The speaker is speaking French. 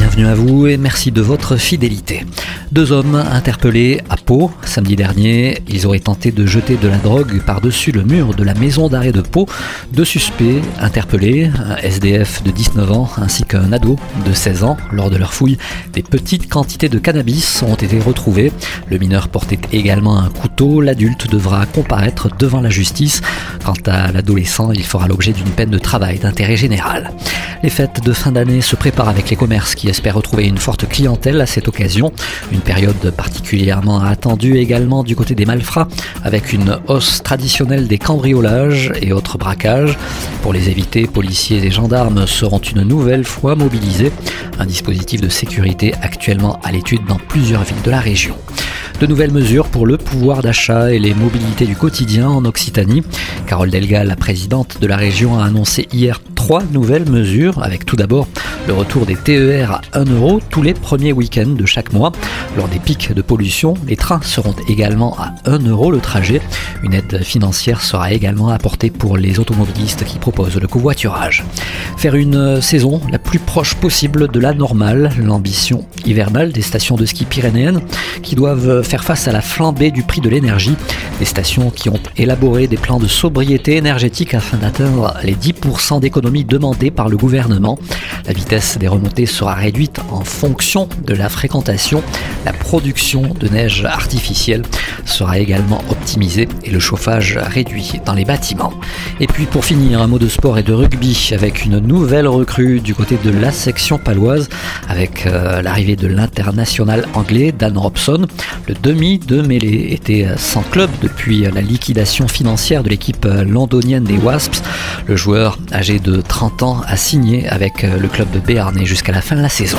Bienvenue à vous et merci de votre fidélité. Deux hommes interpellés à Pau samedi dernier. Ils auraient tenté de jeter de la drogue par-dessus le mur de la maison d'arrêt de Pau. Deux suspects interpellés, un SDF de 19 ans ainsi qu'un ado de 16 ans. Lors de leur fouille, des petites quantités de cannabis ont été retrouvées. Le mineur portait également un couteau. L'adulte devra comparaître devant la justice. Quant à l'adolescent, il fera l'objet d'une peine de travail d'intérêt général. Les fêtes de fin d'année se préparent avec les commerces qui espèrent retrouver une forte clientèle à cette occasion. Une période particulièrement attendue également du côté des malfrats, avec une hausse traditionnelle des cambriolages et autres braquages. Pour les éviter, policiers et gendarmes seront une nouvelle fois mobilisés. Un dispositif de sécurité actuellement à l'étude dans plusieurs villes de la région. De nouvelles mesures pour le pouvoir d'achat et les mobilités du quotidien en Occitanie. Carole Delga, la présidente de la région, a annoncé hier trois nouvelles mesures, avec tout d'abord le retour des TER à 1 euro tous les premiers week-ends de chaque mois. Lors des pics de pollution, les trains seront également à 1 euro le trajet. Une aide financière sera également apportée pour les automobilistes qui proposent le covoiturage. Faire une saison la plus proche possible de la normale, l'ambition hivernale des stations de ski pyrénéennes qui doivent faire face à la flambée du prix de l'énergie. Des stations qui ont élaboré des plans de sobriété énergétique afin d'atteindre les 10% d'économies demandées par le gouvernement. La vitesse des remontées sera réduite en fonction de la fréquentation. La production de neige artificielle sera également optimisée et le chauffage réduit dans les bâtiments. Et puis pour finir, un mot de sport et de rugby avec une nouvelle recrue du côté de la section paloise avec euh, l'arrivée de l'international anglais Dan Robson. Le demi de mêlée était sans club depuis la liquidation financière de l'équipe londonienne des Wasps. Le joueur âgé de 30 ans a signé avec le club de Béarnais jusqu'à la fin de la saison.